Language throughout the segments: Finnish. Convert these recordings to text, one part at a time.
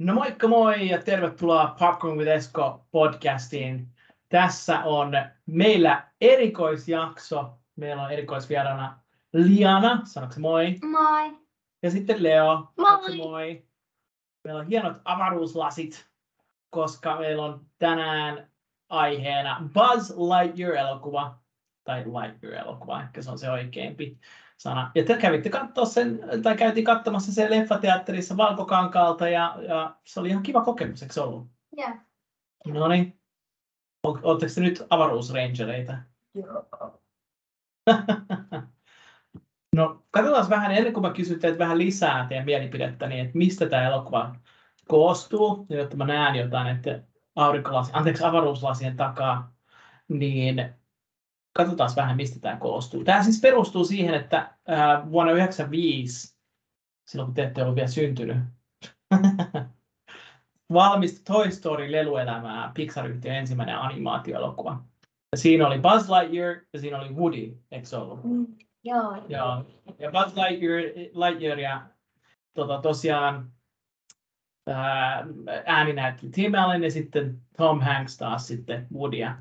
No moikka moi ja tervetuloa Popcorn with Esko podcastiin. Tässä on meillä erikoisjakso. Meillä on erikoisvieraana Liana, sanoiko se moi? Moi. Ja sitten Leo, Moi. moi? Meillä on hienot avaruuslasit, koska meillä on tänään aiheena Buzz Lightyear-elokuva. Tai Lightyear-elokuva, ehkä se on se oikeampi sana. Ja te kävitte katsoa sen, tai käytiin katsomassa se leffateatterissa Valkokankaalta ja, ja se oli ihan kiva kokemus, eikö se ollut? Joo. No niin. Oletteko te nyt avaruusrangereita? Joo. No, katsotaan vähän ennen kuin mä kysyn teiltä vähän lisää teidän mielipidettä, niin että mistä tämä elokuva koostuu, jotta mä näen jotain, että aurinkolasi, anteeksi, avaruuslasien takaa, niin katsotaan vähän, mistä tämä koostuu. Tämä siis perustuu siihen, että ää, vuonna 1995, silloin kun te ette ollut vielä syntynyt, valmistui Toy Story leluelämää Pixar-yhtiön ensimmäinen animaatioelokuva. Ja siinä oli Buzz Lightyear ja siinä oli Woody, eikö se ollut? Joo. Joo. Ja Buzz Lightyear, Lightyear ja tota, tosiaan ää, ääni näytti Tim Allen ja sitten Tom Hanks taas sitten Woodya.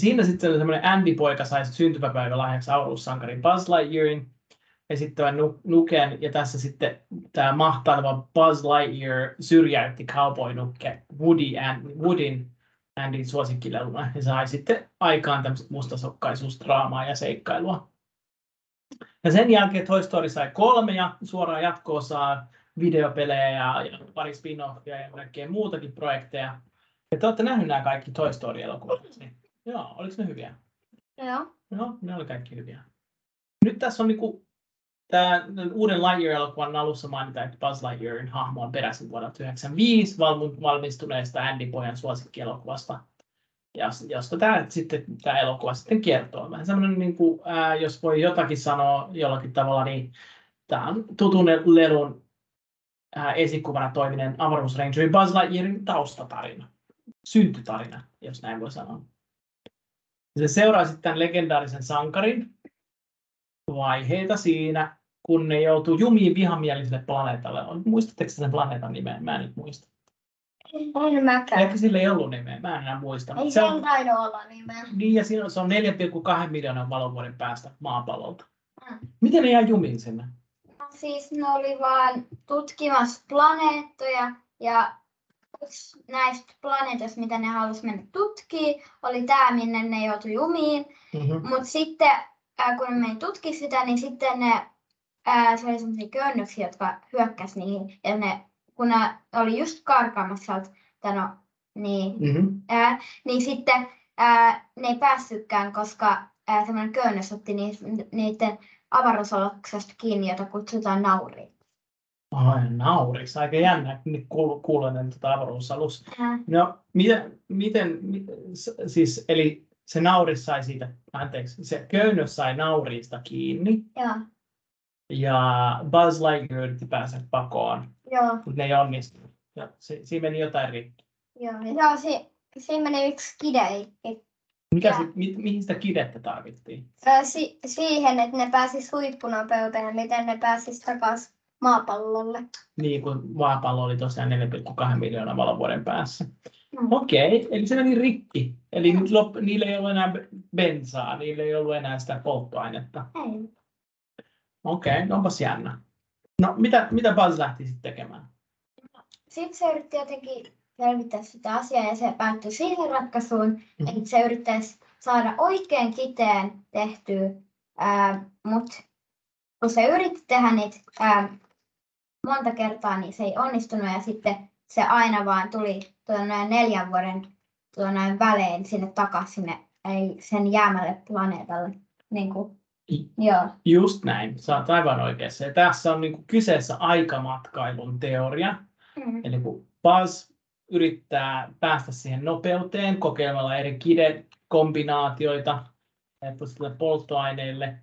Siinä sitten oli semmoinen Andy-poika sai syntymäpäivä lahjaksi avaruussankarin Buzz Lightyearin esittävän Nu- Nuken, ja tässä sitten tämä mahtava Buzz Lightyear syrjäytti cowboy-nukke Woody and, Woodin Andyn suosikkileluna, ja sai sitten aikaan tämmöistä mustasokkaisuusdraamaa ja seikkailua. Ja sen jälkeen Toy Story sai kolme ja suoraan jatko-osaa, videopelejä ja, ja pari spin-offia ja kaikkea muutakin projekteja. Ja te olette nähneet nämä kaikki Toy Story-elokuvat. Joo, oliko ne hyviä? Joo. Joo, ne oli kaikki hyviä. Nyt tässä on niinku, tämä uuden Lightyear-elokuvan alussa mainitaan, että Buzz Lightyearin hahmo on peräisin vuodelta 1995 valmu- valmistuneesta Andy Pojan suosikkielokuvasta, ja- josta tämä, sitten, tämä elokuva sitten kertoo. Vähän semmoinen, niin kuin, ää, jos voi jotakin sanoa jollakin tavalla, niin tämä on tutun lelun ää, esikuvana toiminen avaruusrangeri Buzz Lightyearin taustatarina, syntytarina, jos näin voi sanoa. Se seuraa sitten tämän legendaarisen sankarin vaiheita siinä, kun ne joutuu jumiin vihamieliselle planeetalle. Muistatteko sen planeetan nimeä? Mä en nyt muista. En mäkään. Ehkä sillä ei ollut nimeä, mä en enää muista. Ei se on, taido olla nimeä. niin, ja siinä on, se on 4,2 miljoonan valovuoden päästä maapallolta. Mm. Miten ne jää jumiin sinne? Siis ne oli vaan tutkimassa planeettoja ja yksi näistä planeetoista, mitä ne halusi mennä tutkimaan, oli tämä, minne ne joutui jumiin. Mm-hmm. Mutta sitten ää, kun ne meni tutkimaan sitä, niin sitten ne, ää, se oli sellaisia köynnöksiä, jotka hyökkäsi niihin. Ja ne, kun ne oli just karkaamassa sieltä, no, niin, Mm-hmm. ää, niin sitten ää, ne ei päässytkään, koska ää, semmoinen köynnös otti ni, niiden avaruusalaksesta kiinni, jota kutsutaan nauriin. Ai, nauris. Aika jännä nyt kuul- kuulen tuota avaruusalus. No, miten, miten, miten siis, eli se nauris sai siitä, anteeksi, se köynnös sai nauriista kiinni, joo, ja Buzz Lightyear yritti päästä pakoon, joo, mutta ne ei onnistunut. Ja se, siinä meni jotain rikki. joo. Joo, si, siinä meni yksi kideikki. Mikä Ja. se, mi, mihin sitä kidettä tarvittiin? Si, siihen, että ne pääsis huippunopeuteen ja miten ne pääsis takaisin maapallolle. Niin kuin maapallo oli tosiaan 4,2 miljoonaa valovuoden päässä. Mm. Okei, eli se meni rikki. Eli nyt lop, niillä ei ollut enää bensaa, niillä ei ollut enää sitä polttoainetta. Ei. Okei, no onpas jännä. No, mitä, mitä Buzz lähti sitten tekemään? Sitten se yritti jotenkin selvittää sitä asiaa ja se päättyi siihen ratkaisuun, Mhm. että se yrittäisi saada oikein kiteen tehtyä, mutta kun se yritti tehdä niitä ää, monta kertaa, niin se ei onnistunut ja sitten se aina vaan tuli tuonne neljän vuoden tuonne välein sinne takaisin sinne ei sen jäämälle planeetalle. Niin kuin, joo. Just näin, sä oot aivan oikeassa. Ja tässä on niin kuin kyseessä aikamatkailun teoria. Mm. Eli kun Buzz yrittää päästä siihen nopeuteen kokeilemalla eri kidekombinaatioita sille polttoaineille,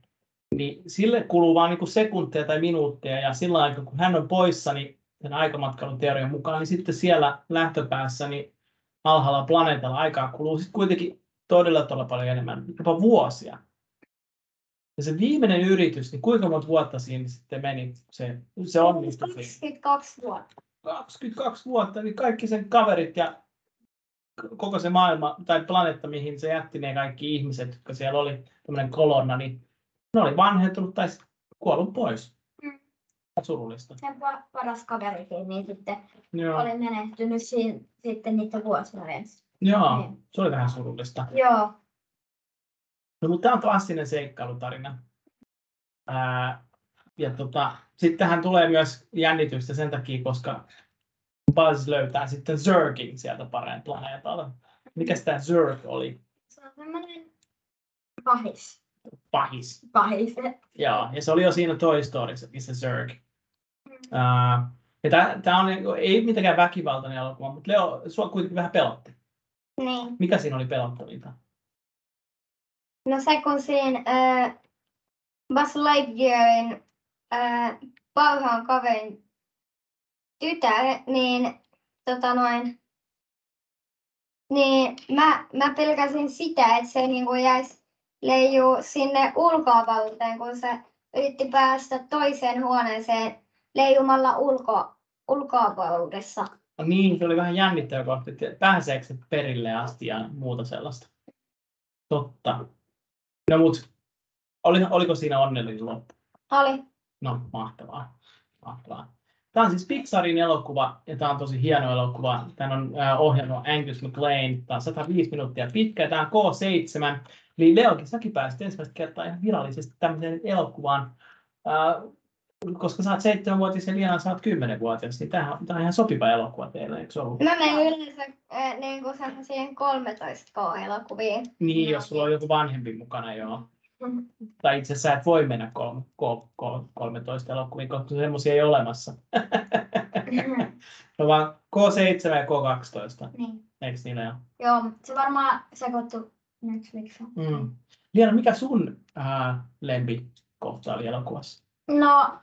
niin sille kuluu vain niin sekunteja tai minuutteja, ja sillä aikaa kun hän on poissa, niin sen aikamatkailun teorian mukaan, niin sitten siellä lähtöpäässä niin alhaalla planeetalla aikaa kuluu sitten kuitenkin todella, todella paljon enemmän, jopa vuosia. Ja se viimeinen yritys, niin kuinka monta vuotta siinä sitten meni, se, se onnistui? siinä? 22 vuotta. 22 vuotta, niin kaikki sen kaverit ja koko se maailma tai planeetta, mihin se jätti ne kaikki ihmiset, jotka siellä oli, tämmöinen kolonna, niin ne oli vanhentunut tai kuollut pois. Mm. Surullista. Sen pa- paras kaverikin, niin sitten Joo, oli menehtynyt siinä, sitten niitä vuosina. Joo Niin. se oli vähän surullista. Joo. No, mutta tämä on klassinen seikkailutarina. Ää, ja tota, sittenhän tulee myös jännitystä sen takia, koska Buzz löytää sitten Zurgin sieltä pareen planeetalta. Mikäs tämä Zurg oli? Se on semmoinen pahis. Pahis. Pahis. Joo, ja se oli jo siinä Toy Storyssa, se Zurg. Ää, ja tämä on niinku- ei mitenkään väkivaltainen elokuva, mutta Leo, sua kuitenkin vähän pelotti. Niin. Mikä siinä oli pelottavinta? No se kun siinä äh, Buzz Lightyearin äh, parhaan kaverin tytär, niin tota noin, niin mä, mä pelkäsin sitä, että se niinku jäisi leijuu sinne ulkoavaruuteen, kun se yritti päästä toiseen huoneeseen leijumalla ulko, ulkoavaruudessa. No niin, se oli vähän jännittävä kohta, että pääseekö se perille asti ja muuta sellaista. Totta. No mut, oli, oliko siinä onnellinen loppu? Oli. No, mahtavaa. mahtavaa. Tämä on siis Pixarin elokuva ja tämä on tosi hieno elokuva. Tämän on ohjannut Angus McLean. Tämä on 105 minuuttia pitkä tämä on K7. Eli Leokin, säkin pääsit ensimmäistä kertaa ihan virallisesti tämmöiseen elokuvaan. Äh, koska sä oot seitsemänvuotias ja Liana sä oot kymmenenvuotias, niin tämä on, tämä on ihan sopiva elokuva teille, eikö se ollut? Mä menen yleensä äh, niin kuin sellaisiin 13K-elokuviin. Niin, jos sulla on joku vanhempi mukana, joo. Tai itse asiassa et voi mennä kolme, kol, kol, 13 elokuviin, koska semmoisia ei ole olemassa. no vaan K7 ja K12, niin. eikö niillä ole? Joo, se varmaan sekoittu Netflixiin. Mm. Liana, mikä sun äh, lempikohta oli elokuvassa? No,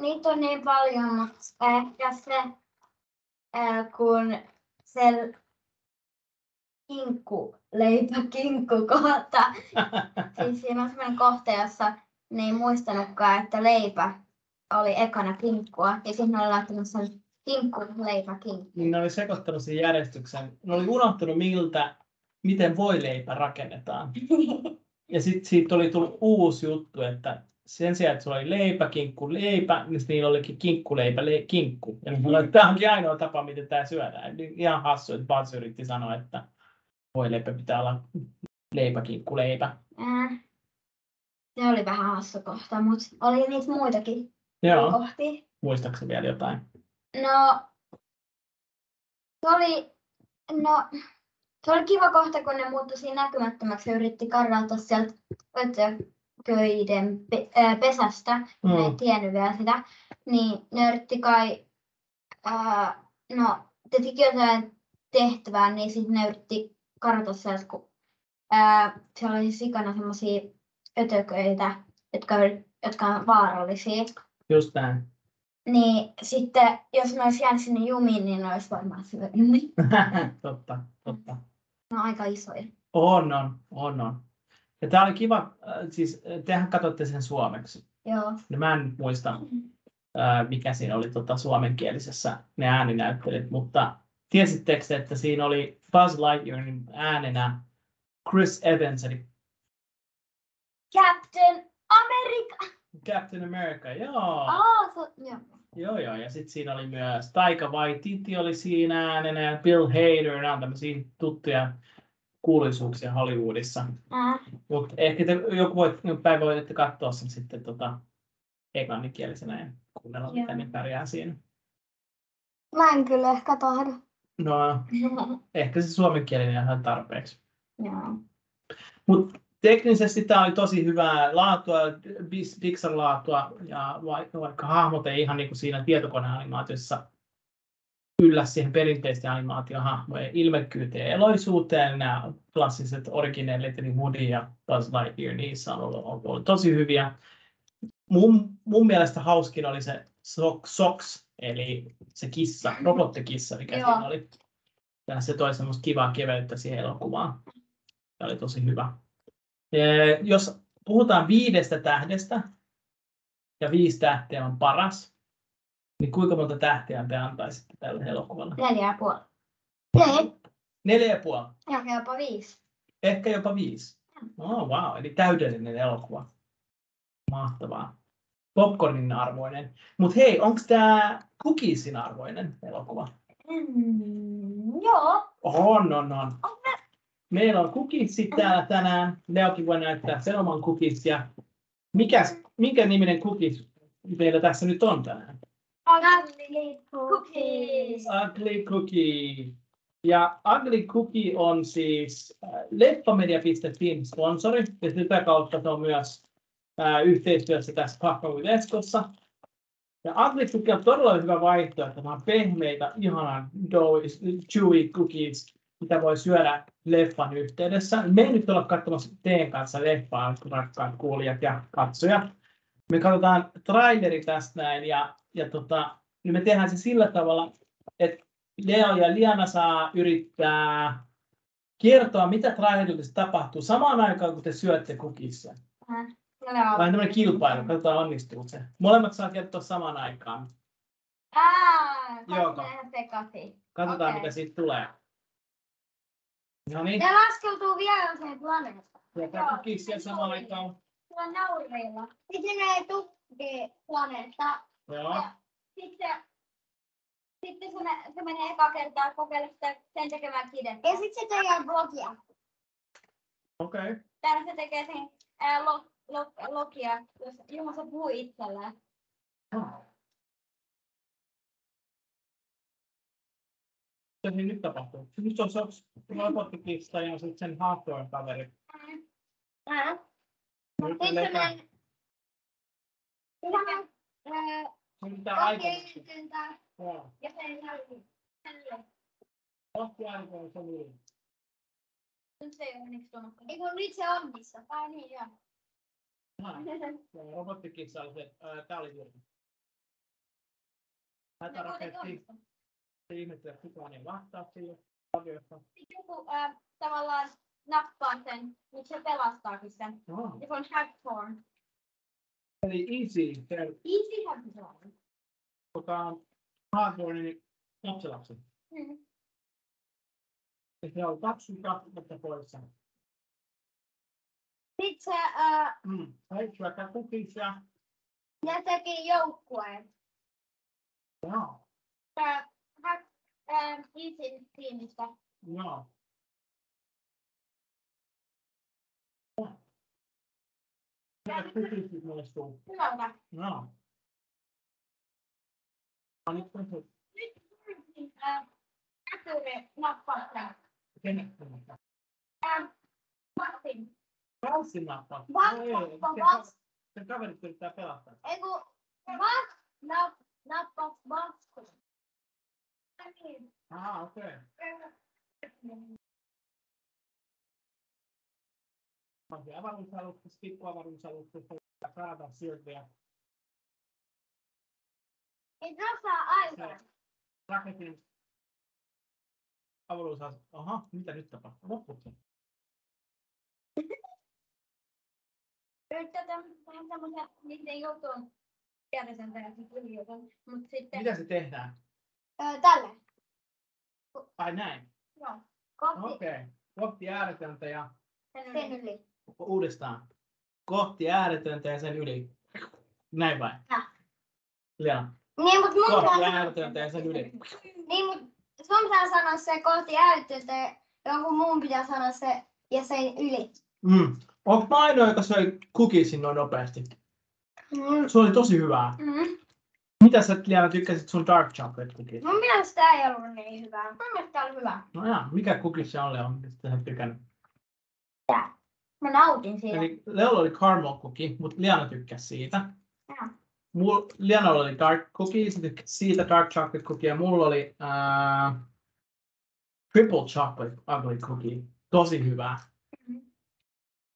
niitä on niin paljon, mutta ehkä se, äh, kun se kinkku, leipä kinkku kohta. Siis siinä on sellainen kohta, jossa ne ei muistanutkaan, että leipä oli ekana kinkkua. Ja sitten ne oli laittanut sen kinkku, leipä, kinkku. Niin ne oli sekoittanut sen järjestyksen. Ne oli unohtanut miltä, miten voileipä rakennetaan. Ja sitten siitä oli tullut uusi juttu, että sen sijaan, että sulla oli leipä, kinkku, leipä, niin niillä olikin kinkkuleipä, le, kinkku. Ja että tämä onkin ainoa tapa, miten tämä syödään. Niin Ihan hassu, että Buzz yritti sanoa, että voileipä pitää olla leipä, kinkku, leipä. Äh, se oli vähän hassu kohta, mutta oli niitä muitakin Joo, kohtia. muistaakseni vielä jotain? No, se oli, no, se oli kiva kohta, kun ne muuttui siinä näkymättömäksi ja yritti karrautua sieltä ötököiden pe- ää, pesästä. Mm. Ne ei Mm. tiennyt vielä sitä. Niin ne yritti kai, ää, no, teki jotain tehtävää, niin sitten ne yritti sieltä, kun ää, siellä oli sikana semmoisia ötököitä, jotka, jotka on vaarallisia. Just näin. Niin sitten, jos ne olisi jäänyt sinne jumiin, niin ne olisi varmaan syönyt. Totta, totta. on aika isoja. On, on, on, on. Ja tämä oli kiva, siis tehän katsotte sen suomeksi. Joo. No mä en muista, mikä siinä oli tota, suomenkielisessä ne ääninäyttelijät, mutta tiesittekö, te, että siinä oli Buzz Lightyearin äänenä Chris Evans, eli Captain America! Captain America, joo. Aa, se, joo. Joo, joo, ja sitten siinä oli myös Taika Waititi oli siinä äänenä ja Bill Hader, nämä on tämmöisiä tuttuja kuuluisuuksia Hollywoodissa. Äh, Mutta ehkä te, joku voi, päivä voitte katsoa sen sitten tota, englanninkielisenä ja kuunnella, Joo. mitä ne pärjää siinä. mä en kyllä ehkä tahdo. No, ehkä se suomenkielinen ihan tarpeeksi. joo. Mutta teknisesti tämä oli tosi hyvää laatua, Pixar-laatua, ja vaikka, vaikka hahmot ei ihan niin kuin siinä tietokoneanimaatiossa yllä siihen perinteisten animaatiohahmojen ilmekkyyteen ja eloisuuteen, nämä klassiset originellit, eli Woody ja Buzz Lightyear, niissä on ollut, ollut, ollut tosi hyviä. Mun, mun mielestä hauskin oli se Sox, Sox eli se kissa, robottikissa, mikä Joo. siinä oli. Ja se toi semmoista kivaa keveyttä siihen elokuvaan. Se oli tosi hyvä. Eh, Jos puhutaan viidestä tähdestä, ja viisi tähteä on paras, Niin kuinka monta tähteä te antaisitte tälle elokuvalle? Neljä ja puoli. Neljä. Neljä ja puoli. Ehkä jopa viisi. Ehkä jopa viisi. Oh, wow, eli täydellinen elokuva. Mahtavaa. Popcornin arvoinen. Mutta hei, onko tämä cookiesin arvoinen elokuva? Mm, joo. On, on, on. On me- Meillä on cookiesit täällä tänään. Leokin voi näyttää sen oman cookiesia. Mikäs, minkä niminen cookies meillä tässä nyt on tänään? Ugly cookies. Ugly Cookie. Ja Ugly Cookie on siis äh, leffamedia.fin sponsori, ja sitä kautta se on myös yhteistyössä tässä Kakkavuiteskossa. Ja Cookie on todella hyvä vaihtoehto. Nämä on pehmeitä, ihanan doughy, chewy cookies, mitä voi syödä leffan yhteydessä. Me ei nyt olla katsomassa teen kanssa leffaa, rakkaat kuulijat ja katsojat. Me katsotaan traileri tästä näin, ja, ja tota, niin me tehdään se sillä tavalla, että Leo ja Liana saa yrittää kertoa, mitä trailerissa tapahtuu samaan aikaan, kun te syötte kukissa. Joo. Vähän tämmöinen kilpailu, katsotaan onnistuu se. Molemmat saa kertoa samaan aikaan. Aa, Joo. kaikki sekaisin. Katsotaan, Okei. mitä siitä tulee. No niin, Ne laskeutuu vielä sen planeetta. syötään kukisia samaan aikaan. On naurilla. Sitten ne tukkii planeetta. Joo, Ja sitten, sitten se, me, se menee eka kertaa kokeilla sitä sen tekemään kidettä. Ja sitten se tekee blogia. okei. Okay. Täällä se tekee sen ää, lo, logia, jos, se puhuu itselleen. Mitä siinä nyt tapahtuu? Nyt on se robottikissa ja sitten sen hardware kaveri. Ää. Sitten se leikkaa- menee... Ihan, yhdentää Joo. ja sen jälkeen. Kohti se oli. Nyt se ei ole onneksi tuonut. Ei kun nyt se on missä. Ai niin joo. Robottikissa oli se, ää, tää oli virhe. Tätä rakettiin. Se ihmetteli, että kukaan ei vastaa radiosta. Joku ää, tavallaan nappaa sen, mutta se pelastaakin sen. Oh. Ja se on hack form. Eli easy, se Easy hack form. tota, hardware, niin lapsilapsi. Mm. Ja se on kaksi kappaletta poissa. Sitten se, ää, Mm. Hei, syökää kukisia. ne teki joukkueen. Joo, Ää, hack, ää, Easyn tiimistä. joo. Syökää kukisia maistuu. Hyvältä. Joo. No nyt on se Nyt ää, näkyy nappaa sen. kenettämättä. Ää, Martin. Kaussinappa. Vasta, Ei, vasta. se- Se kaverit yrittää pelastaa. Ei kun vas, nap, nappas vastus. Niin. Ah, okei. Okay. Avaruusaluksessa, pikkuavaruusaluksessa, saada syöviä Ei tuossa aikaa. raketin avaruusas... Aha, mitä nyt tapahtuu? Loppuksi. Yrittää tehdä semmoisia, niitä ei joutuu tiedä sen täysin kuljetun. Mutta sitten... Mitä se tehdään? Öö, tälle. Ai näin. Joo. Kohti Okei. Okay. Kohti ääretöntä ja sen yli. uudestaan. Kohti ääretöntä ja sen yli. Näin vai? Joo. Niin, mutta mun Kohti ääretöntä ja sen yli. Niin, mutta sun pitää sanoa se kohti älytöntä, jonkun muun pitää sanoa se ja sen yli. Mm. Onko mä ainoa, joka söi cookiesin noin nopeasti? Mm. Se oli tosi hyvää. Mm. Mitä sä Liana tykkäsit sun dark chocolate cookies? Mun mielestä tää ei ollut niin hyvää. Mun mielestä tää oli hyvä. No jaa, mikä cookies se on Leo, mistä sä tykännyt? Mä nautin siitä. Eli Leolla oli caramel cookie, mutta Liana tykkäsi siitä. Mul, Lianalla oli dark cookie, se tykkäsi siitä dark chocolate cookie, ja mulla oli uh, triple chocolate ugly cookie. Tosi hyvä.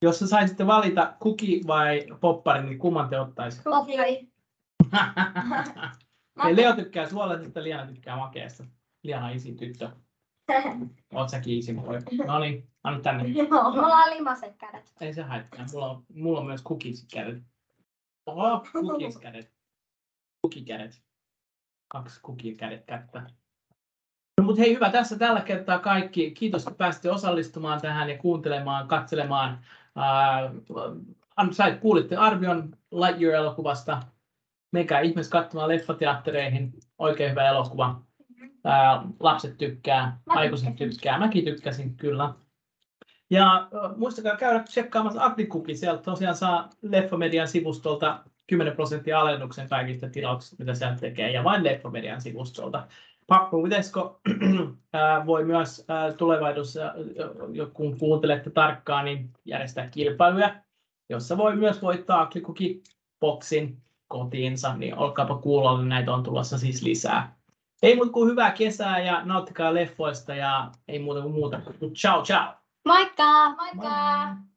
Jos sä saisitte valita cookie vai poppari, niin kumman te? Poppari. Eli Leo tykkää suolaisesta, Liana tykkää makeasta. Liana on isi tyttö. Oot säkin isi moi. No niin, anna tänne. Mulla on limaset kädet. Ei se haittaa. Mulla on, mulla on myös cookies kädet. Oho, cookies kädet. Cookie kädet. kaksi kukia kädet kättä. No, mutta hei, hyvä tässä tällä kertaa kaikki. Kiitos, kun pääsitte osallistumaan tähän ja kuuntelemaan, katselemaan. Äh, sait, kuulitte arvion Lightyear-elokuvasta. Menkää ihmeessä katsomaan leffateattereihin. Oikein hyvä elokuva. Ää, lapset tykkää, Mä aikuiset tykkää. Mäkin tykkäsin, kyllä. Ja äh, muistakaa käydä tsekkaamassa Agdikuki. Sieltä tosiaan saa Leffamedian sivustolta 10 prosenttia alennuksen kaikista tilauksista, mitä sieltä tekee, ja vain Leffamedian sivustolta. Pakko, ää, voi myös tulevaisuudessa, kun kuuntelette tarkkaan, niin järjestää kilpailuja, jossa voi myös voittaa boksin kotiinsa, niin olkaapa kuulolla, näitä on tulossa siis lisää. Ei muuta kuin hyvää kesää ja nauttikaa leffoista ja ei muuta kuin muuta. Ciao ciao! Moikka! Moikka!